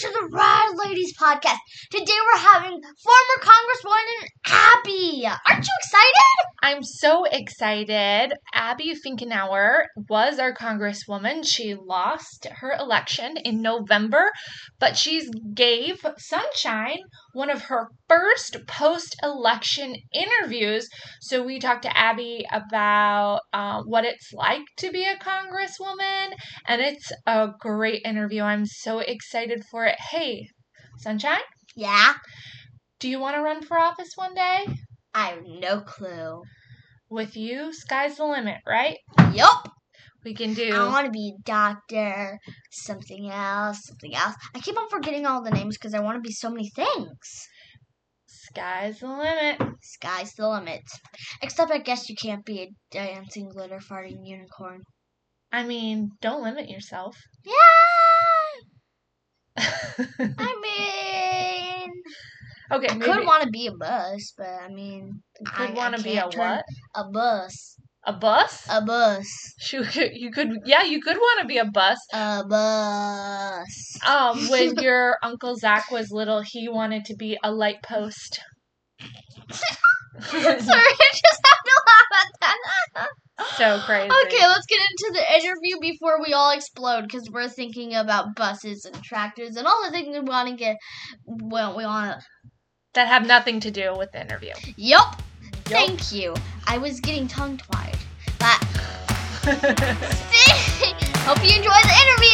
to the Rad Ladies podcast. Today we're having former Congresswoman Abby. Aren't you excited? I'm so excited. Abby Finkenauer was our congresswoman. She lost her election in November, but she's gave Sunshine one of her first post-election interviews. So we talked to Abby about uh, what it's like to be a congresswoman, and it's a great interview. I'm so excited for it. Hey, Sunshine, Yeah. Do you want to run for office one day? I have no clue. With you, sky's the limit, right? Yup. We can do. I want to be a doctor, something else, something else. I keep on forgetting all the names because I want to be so many things. Sky's the limit. Sky's the limit. Except I guess you can't be a dancing glitter farting unicorn. I mean, don't limit yourself. Yeah. I mean, okay, I could want to be a bus, but I mean, could want to be a what? A bus. A bus? A bus. You could, you could, yeah, you could want to be a bus. A bus. Um, when your uncle Zach was little, he wanted to be a light post. Sorry, I just have to laugh at that. so crazy. Okay, let's get into the interview before we all explode because we're thinking about buses and tractors and all the things we want to get. Well, we want to. That have nothing to do with the interview. Yup. Thank you. I was getting tongue tied. But hope you enjoy the interview.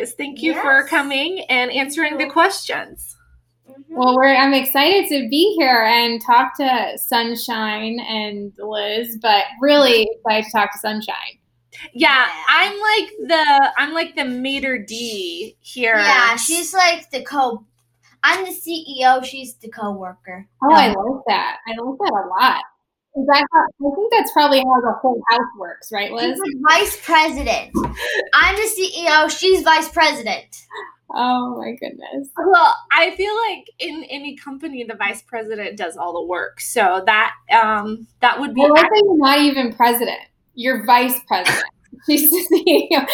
Ladies. Thank you for coming and answering the questions. Mm-hmm. Well, we're I'm excited to be here and talk to Sunshine and Liz, but really excited to talk to Sunshine. Yeah, Yeah. I'm like the I'm like the mater D here. Yeah, she's like the co. I'm the CEO. She's the co-worker. Oh, I like that. I like that a lot. 'Cause I, I think that's probably how the whole house works, right, She's Liz? like vice president. I'm the CEO. She's vice president. Oh my goodness. Well, I feel like in any company, the vice president does all the work. So that um that would be Well, let's say you're not even president. You're vice president. She's the CEO.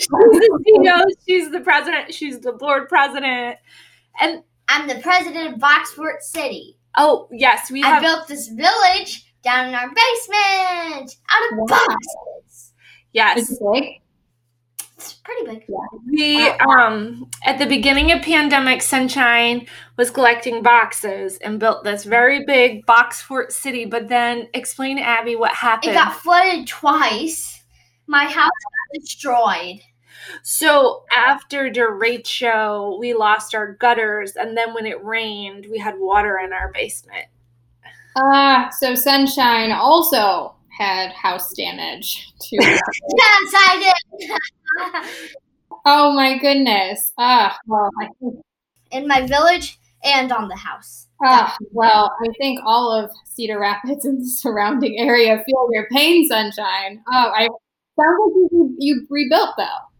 she's the CEO, she's the president, she's the board president, and I'm the president of Box Fort City. Oh yes, we I built this village down in our basement out of Wow. boxes. yes. It's big. It's pretty big. We um at the beginning of pandemic, Sunshine was collecting boxes and built this very big box fort city. But then explain to Abby what happened. It got flooded twice. My house got destroyed. So after derecho, we lost our gutters, and then when it rained, we had water in our basement. Ah, so Sunshine also had house damage too. Yes, I did. oh my goodness. Ah, well, I think in my village and on the house. Ah, well, I think all of Cedar Rapids and the surrounding area feel your pain, Sunshine. Oh, I sounds like you, you rebuilt though.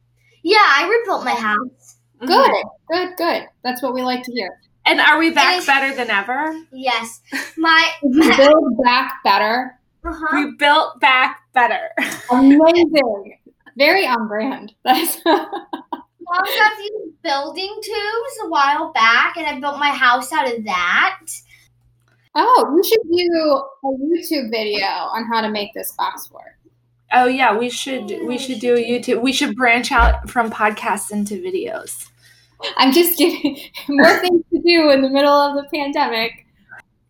Yeah, I rebuilt my house. Good, good, good. That's what we like to hear. And are we back Yes. better than ever? Yes, my. Did you build back better? Uh-huh. We built back better. Amazing. Very on brand. That's Mom got these building tubes a while back, and I built my house out of that. oh, we should do a YouTube video on how to make this box fort. Oh yeah, we should we should do a YouTube. We should branch out from podcasts into videos. I'm just kidding. More things to do in the middle of the pandemic.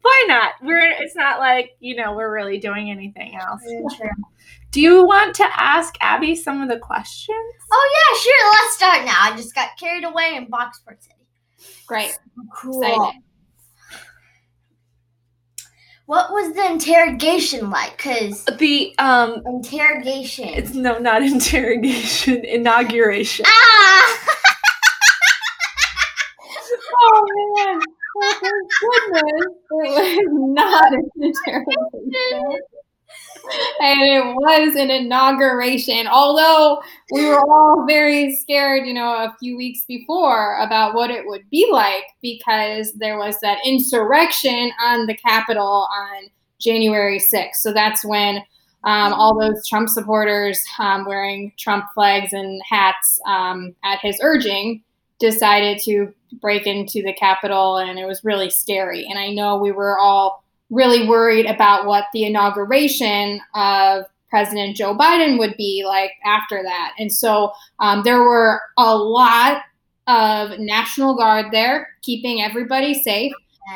Why not? We're it's not like, you know, we're really doing anything else. Do you want to ask Abby some of the questions? Oh yeah, sure. Let's start now. I just got carried away in Box Fort City. Great. Cool. Excited. What was the interrogation like? Cause The um interrogation. it's no not interrogation, inauguration. ah. Oh man. Oh, thank goodness. It was not an interrogation. And it was an inauguration, although we were all very scared, you know, a few weeks before about what it would be like because there was that insurrection on the Capitol on January 6th. So that's when um, all those Trump supporters um, wearing Trump flags and hats um, at his urging decided to break into the Capitol, and it was really scary. And I know we were all really worried about what the inauguration of President Joe Biden would be like after that. And so um, there were a lot of National Guard there, keeping everybody safe.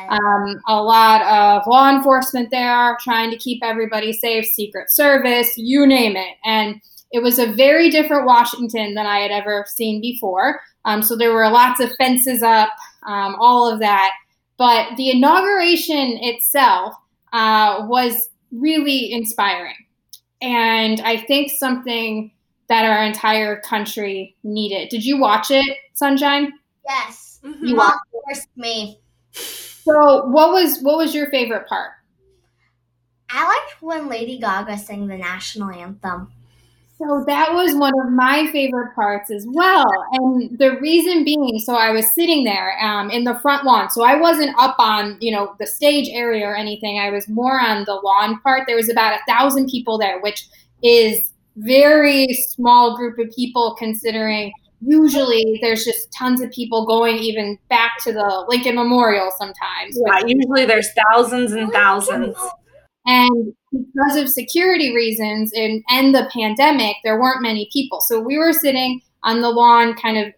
Um, a lot of law enforcement there trying to keep everybody safe, Secret Service, you name it. And it was a very different Washington than I had ever seen before. Um, so there were lots of fences up, um, all of that. But the inauguration itself uh, was really inspiring. And I think something that our entire country needed. Did you watch it, Sunshine? yes. Mhm. You watched forced me. So what was what was your favorite part? I liked when Lady Gaga sang the national anthem. So that was one of my favorite parts as well. And the reason being, so I was sitting there um, in the front lawn. So I wasn't up on, you know, the stage area or anything. I was more on the lawn part. There was about a thousand people there, which is very small group of people considering usually there's just tons of people going even back to the Lincoln Memorial sometimes. Yeah, usually there's thousands and thousands. And because of security reasons and, and the pandemic, there weren't many people. So we were sitting on the lawn, kind of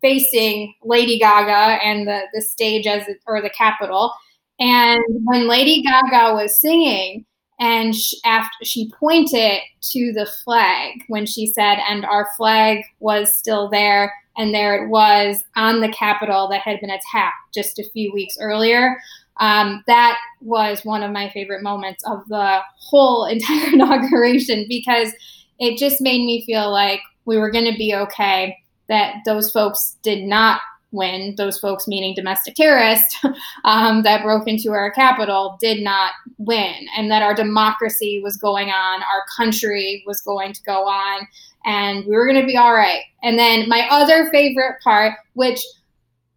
facing Lady Gaga and the, the stage as it, or the Capitol. And when Lady Gaga was singing, and sh after she pointed to the flag when she said, "And our flag was still there," and there it was on the Capitol that had been attacked just a few weeks earlier um, that was one of my favorite moments of the whole entire inauguration because it just made me feel like we were going to be okay that those folks did not win. Those folks meaning domestic terrorists um, that broke into our Capitol did not win and that our democracy was going on our country was going to go on and we were going to be all right. And then my other favorite part which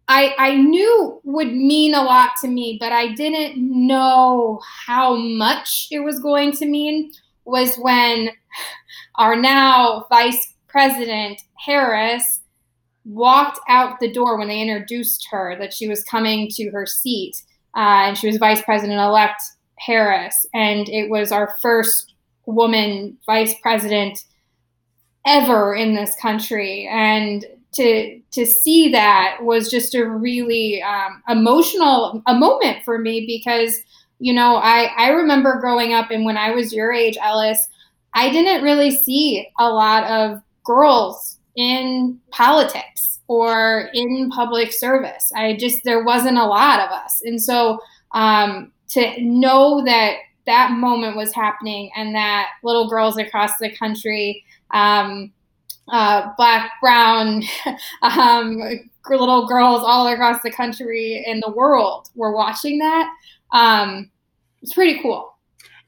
I, I knew would mean a lot to me, but I didn't know how much it was going to mean was when our now Vice President Harris walked out the door when they introduced her that she was coming to her seat. Uh, and she was Vice President elect Harris. And it was our first woman vice president ever in this country. And to to see that was just a really um, emotional a moment for me because you know I I remember growing up and when I was your age, Ellis, I didn't really see a lot of girls in politics or in public service. I just there wasn't a lot of us, and so um, to know that that moment was happening and that little girls across the country. Um, uh, black, brown, um, little girls all across the country and the world were watching that. Um, it's pretty cool.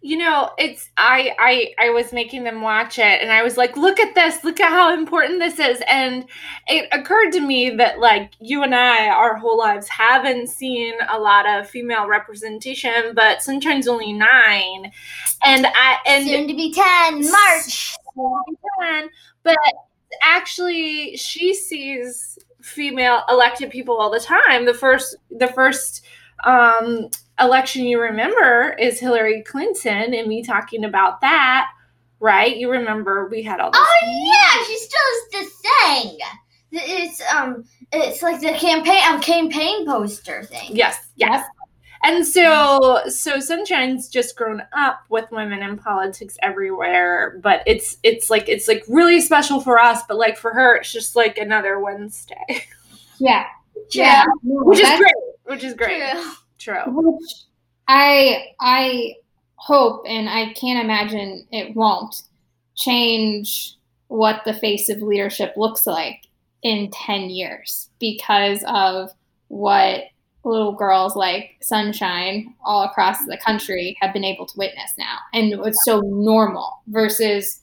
You know, it's I I I was making them watch it and I was like, "Look at this. Look at how important this is." And it occurred to me that like you and I our whole lives haven't seen a lot of female representation, but Sunshine's only 9. And I and Soon to be 10, March. can, but actually she sees female elected people all the time. The first the first um election you remember is Hillary Clinton and me talking about that, right? You remember we had all this Oh yeah, she still is the thing. It's um, it's like the campaign um, campaign poster thing. Yes, yes. And mm-hmm. so so Sunshine's just grown up with women in politics everywhere, but it's it's like it's like really special for us, but like for her it's just like another Wednesday. Yeah. True. Yeah. Which is great. Which is great. True. True. Which I I hope and I can't imagine it won't change what the face of leadership looks like in 10 years because of what little girls like Sunshine all across the country have been able to witness now. And it's so normal versus,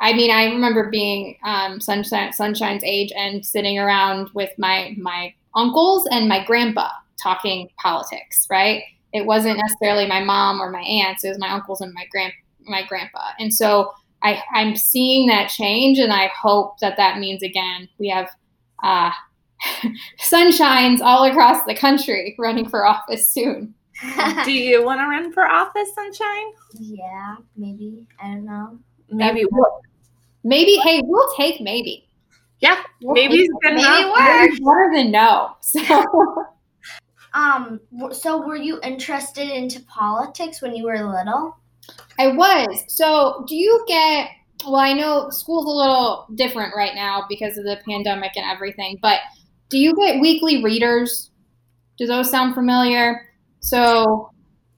I mean, I remember being um, Sunshine, Sunshine's age and sitting around with my, my uncles and my grandpa talking politics, right? It wasn't necessarily my mom or my aunts, it was my uncles and my grand, my grandpa. And so I, I'm seeing that change, and I hope that that means again we have uh, sunshines all across the country running for office soon. Do you want to run for office, Sunshine? Yeah, maybe. I don't know. Maybe. Maybe. Hey, we'll take maybe. Yeah, maybe it's good maybe enough. works. Better than no. So. Um. So, were you interested into politics when you were little? I was. So, do you get? Well, I know school's a little different right now because of the pandemic and everything, but do you get weekly readers? Do those sound familiar? So,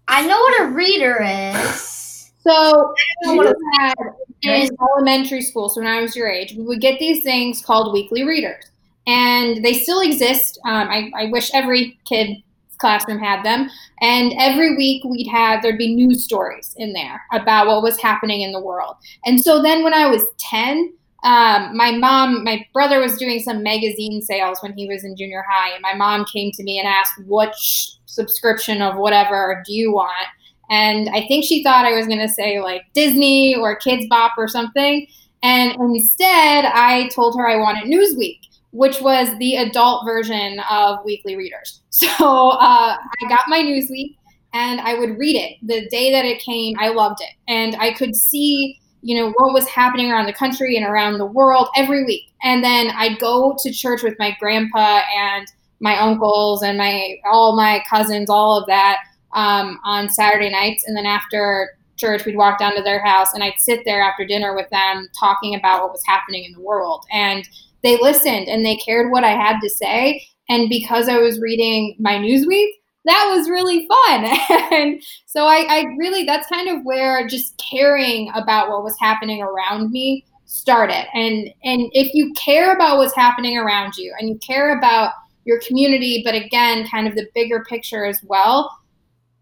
I know what a reader is. so you had in elementary school. So when I was your age, we would get these things called weekly readers, and they still exist. Um, I, I wish every kid classroom had them. And every week we'd have there'd be news stories in there about what was happening in the world. And so then when I was 10, um, my mom, my brother was doing some magazine sales when he was in junior high, and my mom came to me and asked, "Which subscription of whatever do you want?" And I think she thought I was going to say like Disney or Kidz Bop or something. And instead, I told her I wanted Newsweek, which was the adult version of Weekly Readers. So uh, I got my Newsweek and I would read it the day that it came. I loved it, and I could see you know what was happening around the country and around the world every week. And then I'd go to church with my grandpa and my uncles and my all my cousins, all of that um, on Saturday nights. And then after church, we'd walk down to their house and I'd sit there after dinner with them talking about what was happening in the world. And they listened and they cared what I had to say. And because I was reading my Newsweek, that was really fun. and so I, I really, that's kind of where just caring about what was happening around me started. And, and if you care about what's happening around you and you care about your community, but again, kind of the bigger picture as well,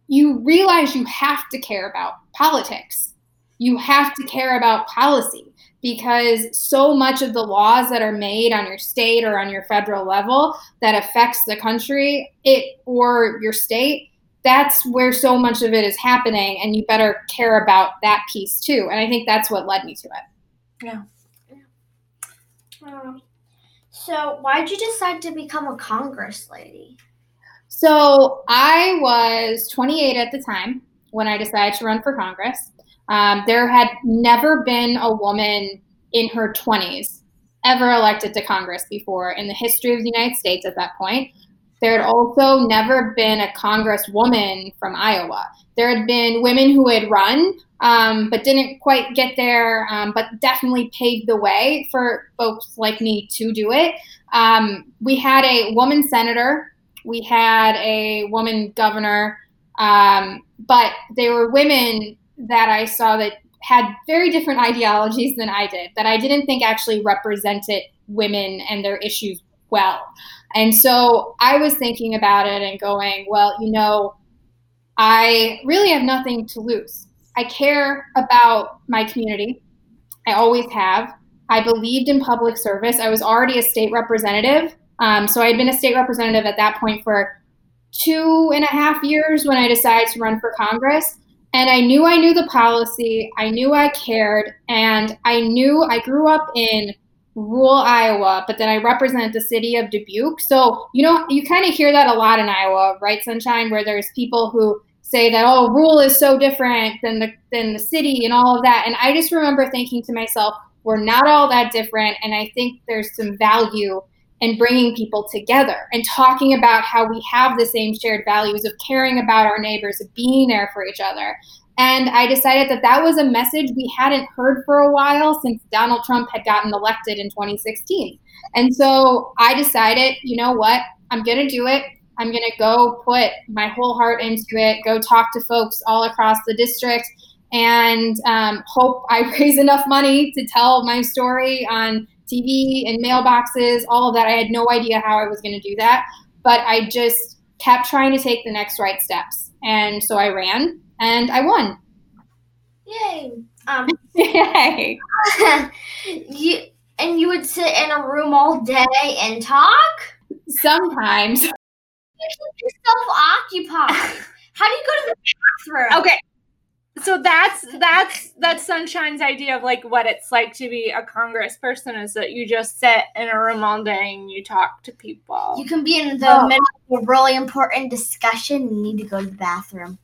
you realize you have to care about politics. You have to care about policy because so much of the laws that are made on your state or on your federal level that affects the country it or your state that's where so much of it is happening and you better care about that piece too and i think that's what led me to it Yeah. Um, so, why did you decide to become a Congress lady? So I was 28 at the time when I decided to run for Congress. Um, there had never been a woman in her 20s ever elected to Congress before in the history of the United States at that point. There had also never been a congresswoman from Iowa. There had been women who had run, um, but didn't quite get there, um, but definitely paved the way for folks like me to do it. Um, we had a woman senator, we had a woman governor, um, but they were women that I saw that had very different ideologies than I did, that I didn't think actually represented women and their issues well. And so I was thinking about it and going, well, you know, I really have nothing to lose. I care about my community. I always have. I believed in public service. I was already a state representative. Um, so I had been a state representative at that point for two and a half years when I decided to run for Congress. And I knew I knew the policy, I knew I cared, and I knew I grew up in rural Iowa, but then I represent the city of Dubuque. So, you know, you kind of hear that a lot in Iowa, right, Sunshine, where there's people who say that, oh, rural is so different than the than the city and all of that. And I just remember thinking to myself, we're not all that different. And I think there's some value in bringing people together and talking about how we have the same shared values of caring about our neighbors, of being there for each other. And I decided that that was a message we hadn't heard for a while since Donald Trump had gotten elected in 2016. And so I decided, you know what? I'm going to do it. I'm going to go put my whole heart into it, go talk to folks all across the district, and um, hope I raise enough money to tell my story on TV and mailboxes, all of that. I had no idea how I was going to do that, but I just kept trying to take the next right steps. And so I ran and I won. Yay! Um, Yay. you and you would sit in a room all day and talk. Sometimes. You're self-occupied. How do you go to the bathroom? Okay. So that's that's that's Sunshine's idea of like what it's like to be a congressperson is that you just sit in a room all day and you talk to people. You can be in the Oh. middle of a really important discussion and need to go to the bathroom.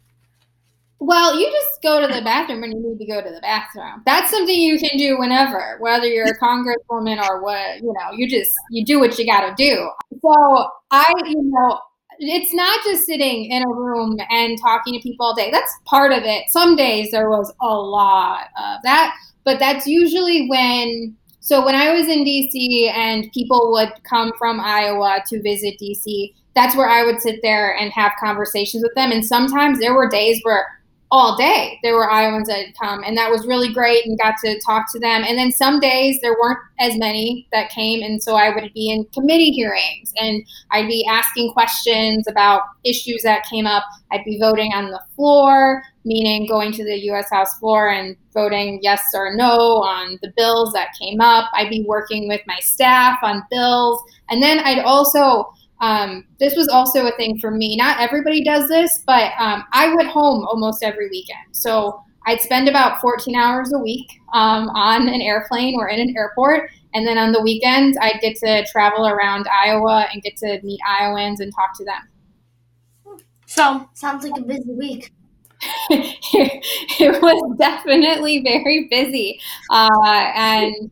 Well, you just go to the bathroom when you need to go to the bathroom. That's something you can do whenever, whether you're a congresswoman or what, you know, you just you do what you got to do. So, I, you know, it's not just sitting in a room and talking to people all day. That's part of it. Some days there was a lot of that, but that's usually when so when I was in DC and people would come from Iowa to visit DC, that's where I would sit there and have conversations with them. And sometimes there were days where all day there were Iowans that had come, and that was really great and got to talk to them. And then some days there weren't as many that came, and so I would be in committee hearings and I'd be asking questions about issues that came up. I'd be voting on the floor, meaning going to the U.S. House floor and voting yes or no on the bills that came up. I'd be working with my staff on bills, and then I'd also um, this was also a thing for me. Not everybody does this, but um, I went home almost every weekend. So I'd spend about 14 hours a week um, on an airplane or in an airport. And then on the weekends, I'd get to travel around Iowa and get to meet Iowans and talk to them. so Sounds like a busy week. it was definitely very busy. Uh, and,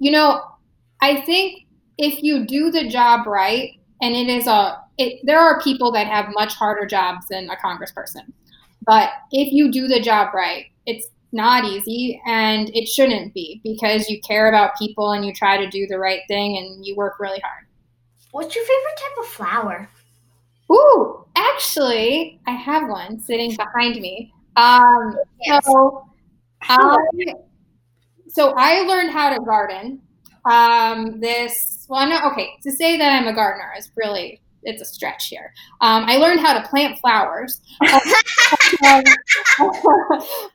you know, I think if you do the job right, and it is a, it, there are people that have much harder jobs than a congressperson. But if you do the job right, it's not easy and it shouldn't be because you care about people and you try to do the right thing and you work really hard. What's your favorite type of flower? Ooh, actually, I have one sitting behind me. Um, so, I, so I learned how to garden. Um, this well, no, okay. To say that I'm a gardener is really it's a stretch here. Um, I learned how to plant flowers.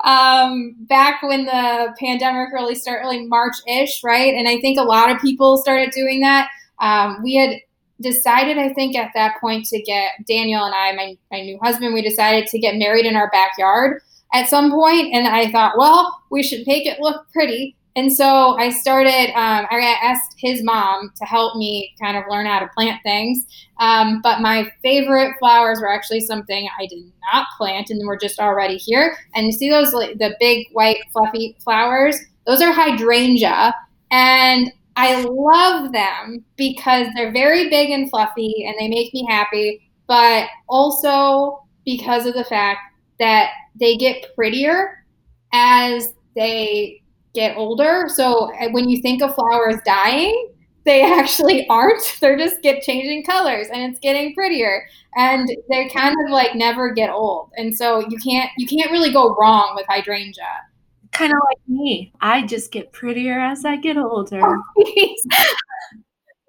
um, back when the pandemic really started, like March-ish, right? And I think a lot of people started doing that. Um, we had decided, I think, at that point to get Daniel and I, my, my new husband, we decided to get married in our backyard at some point, and I thought, well, we should make it look pretty. And so I started, um, I asked his mom to help me kind of learn how to plant things. Um, but my favorite flowers were actually something I did not plant and were just already here. And you see those, like, the big white fluffy flowers? Those are hydrangea. And I love them because they're very big and fluffy and they make me happy, but also because of the fact that they get prettier as they get older. So when you think of flowers dying, they actually aren't. They're just get changing colors and it's getting prettier. And they kind of like never get old. And so you can't you can't really go wrong with hydrangea. kind of like me. I just get prettier as I get older.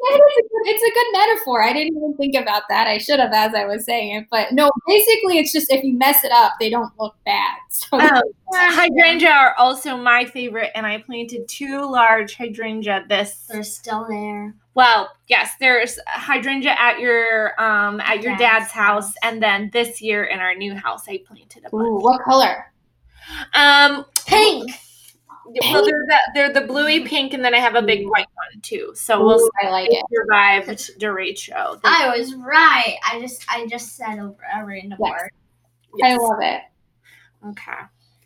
Yeah, it's, a good, it's a good metaphor. I didn't even think about that. I should have as I was saying it. But no, basically, it's just if you mess it up, they don't look bad. So Um, hydrangea are also my favorite, and I planted two large hydrangea this. They're still there. Well, yes, there's hydrangea at your um at your Dad's dad's house, house. and then this year in our new house, I planted a bunch. Ooh, what color? Um, Pink. Well, they're the they're the bluey pink, and then I have a big mm. white one too. So we'll Ooh, I like it. survived derecho. I was right. I just I just said a, a random Yes. word. I love it. Okay.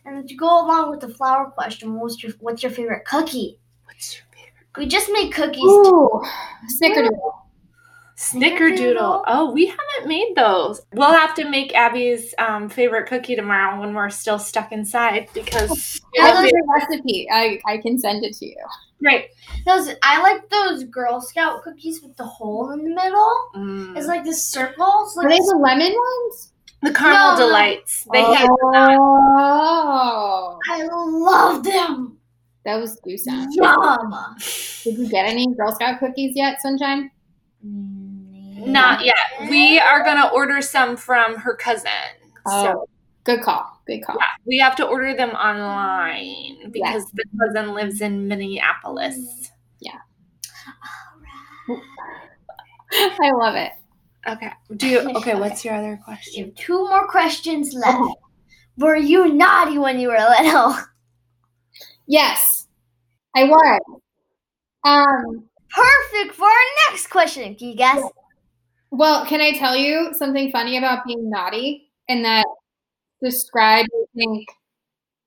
And to go along with the flower question, what's your what's your favorite cookie? What's your favorite? We just made cookies. Ooh, snickerdoodle. Snickerdoodle. Oh, we haven't made those. We'll have to make Abby's um, favorite cookie tomorrow when we're still stuck inside because I love the recipe. I, I can send it to you. great. those. I like those Girl Scout cookies with the hole in the middle. Mm. It's like the circles. Are they the lemon ones? The caramel No, delights. They hit. Oh, I love them. those do sound. Yum. Did you get any Girl Scout cookies yet, Sunshine? Not yet. We are gonna order some from her cousin. So Oh, good call. Good call. yeah, we have to order them online because the cousin lives in Minneapolis. Yeah. Right. I love it. Okay. Do you okay, what's your other You question? have two more questions left. Okay. Were you naughty when you were little? Yes, I was. Um, Perfect for our next question. Can you guess? Well, can I tell you something funny about being naughty and that describes, I think,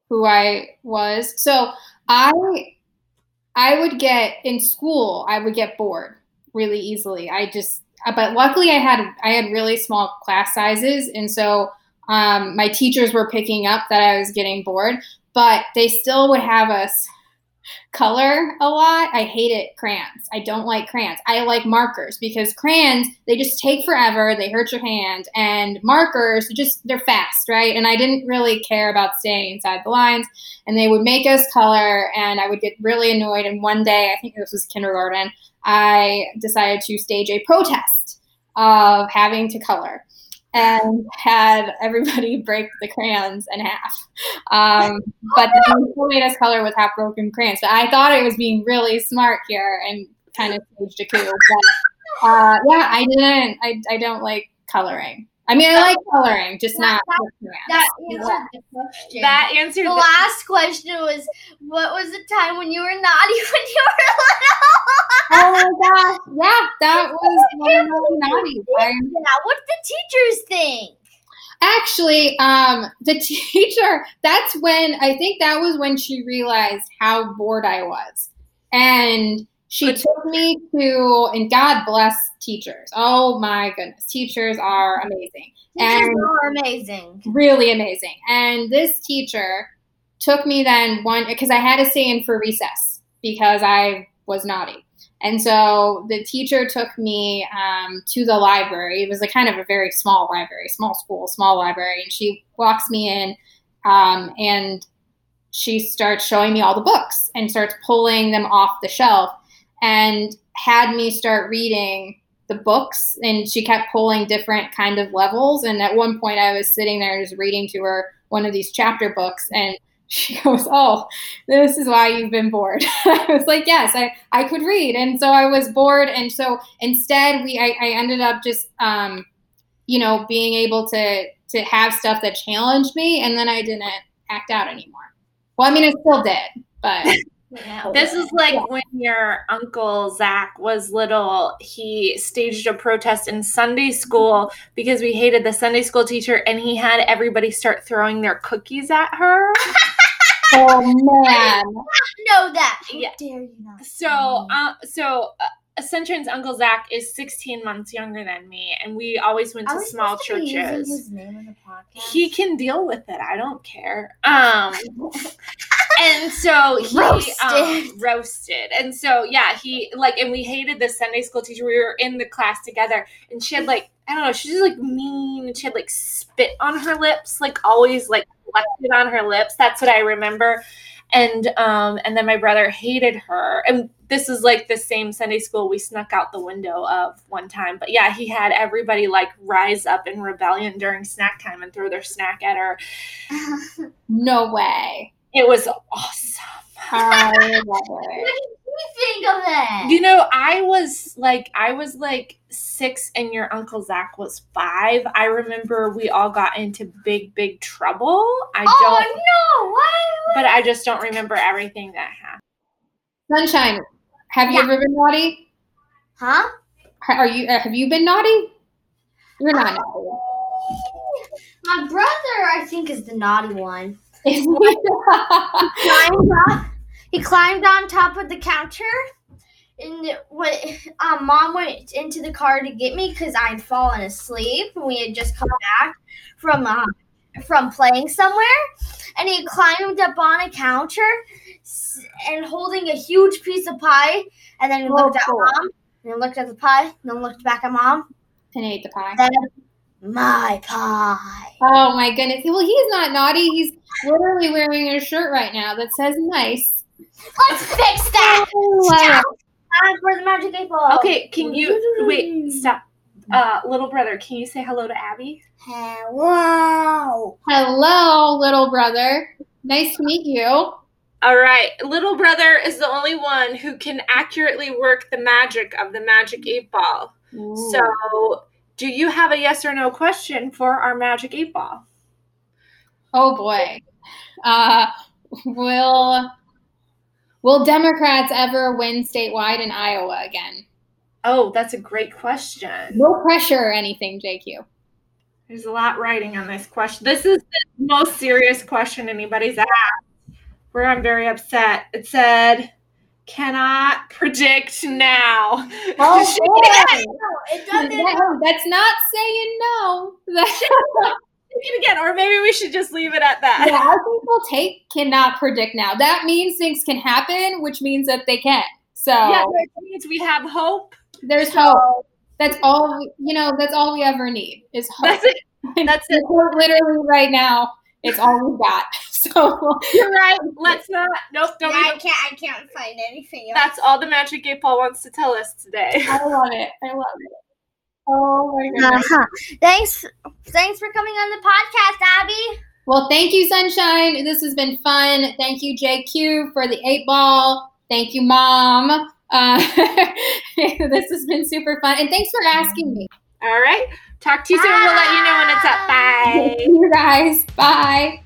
who I was? So I, I would get in school. I would get bored really easily. I just, but luckily I had I had really small class sizes, and so um, my teachers were picking up that I was getting bored, but they still would have us color a lot. I hate it, crayons. I don't like crayons. I like markers because crayons, they just take forever, they hurt your hand, and markers just they're fast, right? And I didn't really care about staying inside the lines, and they would make us color and I would get really annoyed and one day, I think this was kindergarten, I decided to stage a protest of having to color and had everybody break the crayons in half. Um, but made us color with half broken crayons. But I thought I was being really smart here and kind of staged a coup. But uh, yeah, I didn't. I, I don't like coloring. I mean, I like coloring, just not with crayons. That answered the question. That answered the the- last question was, what was the time when you were naughty when you were little? Oh my gosh! Yeah, that was one of my naughty. Yeah, what did the teachers think? Actually, um, the teacher, that's when I think that was when she realized how bored I was. And she took me to, and God bless teachers. Oh my goodness, teachers are amazing. Teachers And- are amazing. Really amazing. And this teacher took me then one, because I had to stay in for recess because I was naughty. And so the teacher took me um, to the library. It was a kind of a very small library, small school, small library. And she walks me in um, and she starts showing me all the books and starts pulling them off the shelf and had me start reading the books. And she kept pulling different kind of levels. And at one point, I was sitting there just reading to her one of these chapter books and she goes, Oh, this is why you've been bored. I was like, Yes, I, I could read. And so I was bored. And so instead we I, I ended up just um, you know, being able to to have stuff that challenged me and then I didn't act out anymore. Well, I mean I still did, but This is like Yeah. when your uncle Zach was little. He staged a protest in Sunday school because we hated the Sunday school teacher, and he had everybody start throwing their cookies at her. oh man. know that. How Yeah. dare you not? So, uh, so uh, Sunshine's uncle Zach is 16 months younger than me, and we always went to small to churches. his name in the podcast? He can deal with it. I don't care. Um, and so he Roasted. Um, roasted. And so yeah, he like, and we hated the Sunday school teacher. We were in the class together, and she had like I don't know, she was like mean. And she had like spit on her lips, like always like collected on her lips. That's what I remember. And um, and then my brother hated her, and this is like the same Sunday school we snuck out the window of one time. But yeah, he had everybody like rise up in rebellion during snack time and throw their snack at her. No way. It was awesome. I love it. Did you think of that? You know, I was like, I was like six, and your uncle Zach was five. I remember we all got into big, big trouble. I oh don't, no! Why? but I just don't remember everything that happened. Sunshine, have you ever been naughty? Huh? Are you uh, have you been naughty? You're not naughty. My brother, I think, is the naughty one. Isn't he? He climbed on top of the counter and when um, mom went into the car to get me because I'd fallen asleep and we had just come back from uh, from playing somewhere, and he climbed up on a counter and holding a huge piece of pie, and then he Oh, looked at cool. mom, and looked at the pie, and then looked back at mom, And ate the pie. then my pie. Oh my goodness. Well, he's not naughty. He's literally wearing a shirt right now that says nice. Let's fix that. Love Time it. for the magic eight ball. Okay, can you wait? Stop. Uh, little brother, can you say hello to Abby? Hello. Hello, little brother. Nice to meet you. All right, little brother is the only one who can accurately work the magic of the magic eight ball. So, do you have a yes or no question for our magic eight ball? oh boy. Uh, will will Democrats ever win statewide in Iowa again? Oh, that's a great question. No pressure or anything, JQ. There's a lot writing on this question. This is the most serious question anybody's asked, where I'm very upset. It said, cannot predict now. Oh, boy. It doesn't. No, that's not saying no. That- it again, or maybe we should just leave it at that. yeah, I think we'll take cannot predict now. That means things can happen, which means that they can. So Yeah, that means we have hope. there's hope. That's all you know. That's all we ever need is hope. That's it. That's it. We're literally right now. It's all we got. So You're right. Let's not. Nope. Don't Yeah, I can't. I can't find anything else. That's all the magic eight ball wants to tell us today. I love it. I love it. Oh my goodness. Uh-huh. Thanks. Thanks for coming on the podcast, Abby. Well, thank you, Sunshine. This has been fun. Thank you, JQ, for the eight ball. Thank you, Mom. Uh, this has been super fun. And thanks for asking me. All right. Talk to you soon. We'll let you know when it's up. Bye. you guys. Bye.